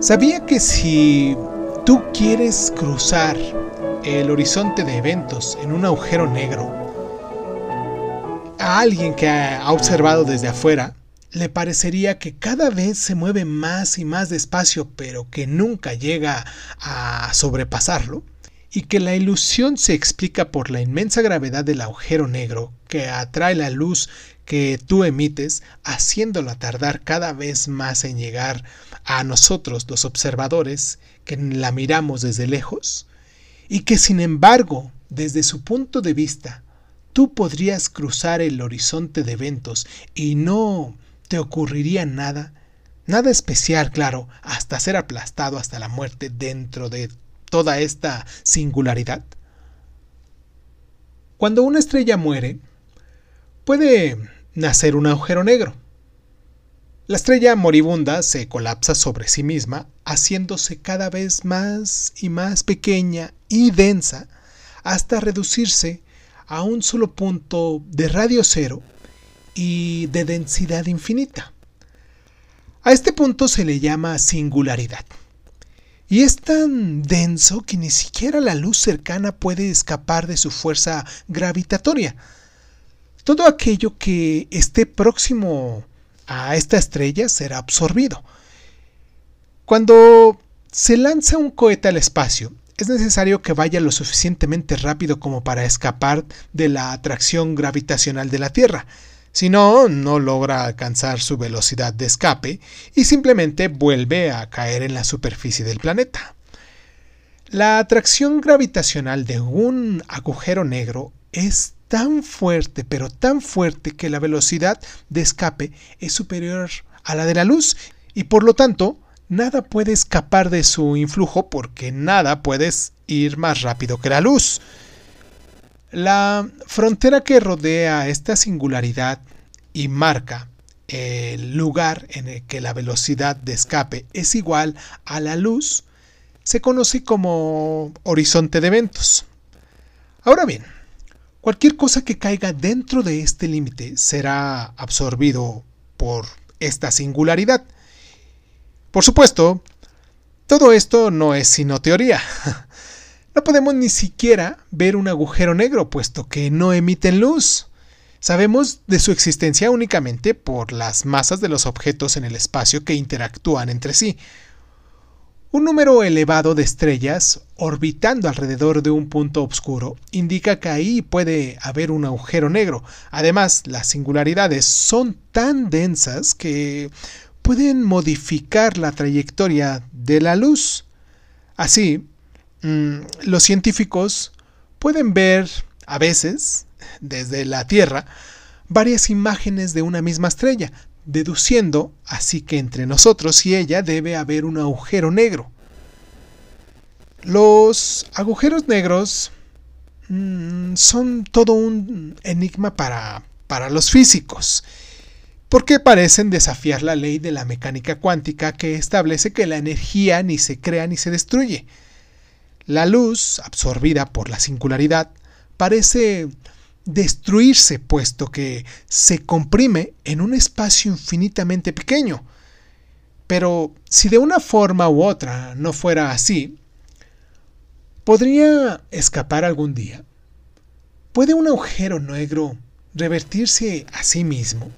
¿Sabía que si tú quieres cruzar el horizonte de eventos en un agujero negro, a alguien que ha observado desde afuera, le parecería que cada vez se mueve más y más despacio, pero que nunca llega a sobrepasarlo, y que la ilusión se explica por la inmensa gravedad del agujero negro que atrae la luz que tú emites, haciéndola tardar cada vez más en llegar a nosotros los observadores que la miramos desde lejos, y que sin embargo, desde su punto de vista, tú podrías cruzar el horizonte de eventos y no te ocurriría nada, nada especial, claro, hasta ser aplastado hasta la muerte dentro de toda esta singularidad. Cuando una estrella muere, puede nacer un agujero negro. La estrella moribunda se colapsa sobre sí misma, haciéndose cada vez más y más pequeña y densa, hasta reducirse a un solo punto de radio cero y de densidad infinita. A este punto se le llama singularidad. Y es tan denso que ni siquiera la luz cercana puede escapar de su fuerza gravitatoria, todo aquello que esté próximo a esta estrella será absorbido. Cuando se lanza un cohete al espacio, es necesario que vaya lo suficientemente rápido como para escapar de la atracción gravitacional de la Tierra. Si no, no logra alcanzar su velocidad de escape y simplemente vuelve a caer en la superficie del planeta. La atracción gravitacional de un agujero negro es tan fuerte, pero tan fuerte que la velocidad de escape es superior a la de la luz y por lo tanto nada puede escapar de su influjo porque nada puede ir más rápido que la luz. La frontera que rodea esta singularidad y marca el lugar en el que la velocidad de escape es igual a la luz se conoce como horizonte de eventos. Ahora bien, Cualquier cosa que caiga dentro de este límite será absorbido por esta singularidad. Por supuesto, todo esto no es sino teoría. No podemos ni siquiera ver un agujero negro, puesto que no emiten luz. Sabemos de su existencia únicamente por las masas de los objetos en el espacio que interactúan entre sí. Un número elevado de estrellas orbitando alrededor de un punto oscuro indica que ahí puede haber un agujero negro. Además, las singularidades son tan densas que pueden modificar la trayectoria de la luz. Así, mm, los científicos pueden ver a veces, desde la Tierra, varias imágenes de una misma estrella, deduciendo así que entre nosotros y ella debe haber un agujero negro. Los agujeros negros mm, son todo un enigma para, para los físicos, porque parecen desafiar la ley de la mecánica cuántica que establece que la energía ni se crea ni se destruye. La luz, absorbida por la singularidad, parece destruirse puesto que se comprime en un espacio infinitamente pequeño. Pero si de una forma u otra no fuera así, ¿podría escapar algún día? ¿Puede un agujero negro revertirse a sí mismo?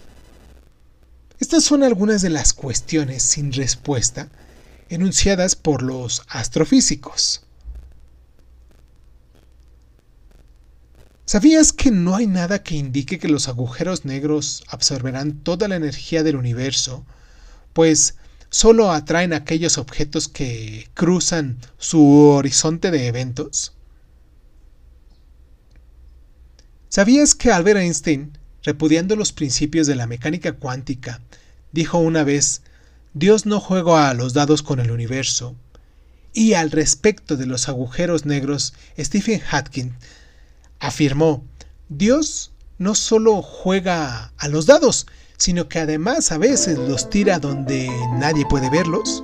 Estas son algunas de las cuestiones sin respuesta enunciadas por los astrofísicos. ¿Sabías que no hay nada que indique que los agujeros negros absorberán toda la energía del universo? Pues solo atraen aquellos objetos que cruzan su horizonte de eventos. ¿Sabías que Albert Einstein, repudiando los principios de la mecánica cuántica, dijo una vez, Dios no juega a los dados con el universo? Y al respecto de los agujeros negros, Stephen Hawking afirmó, Dios no solo juega a los dados, sino que además a veces los tira donde nadie puede verlos.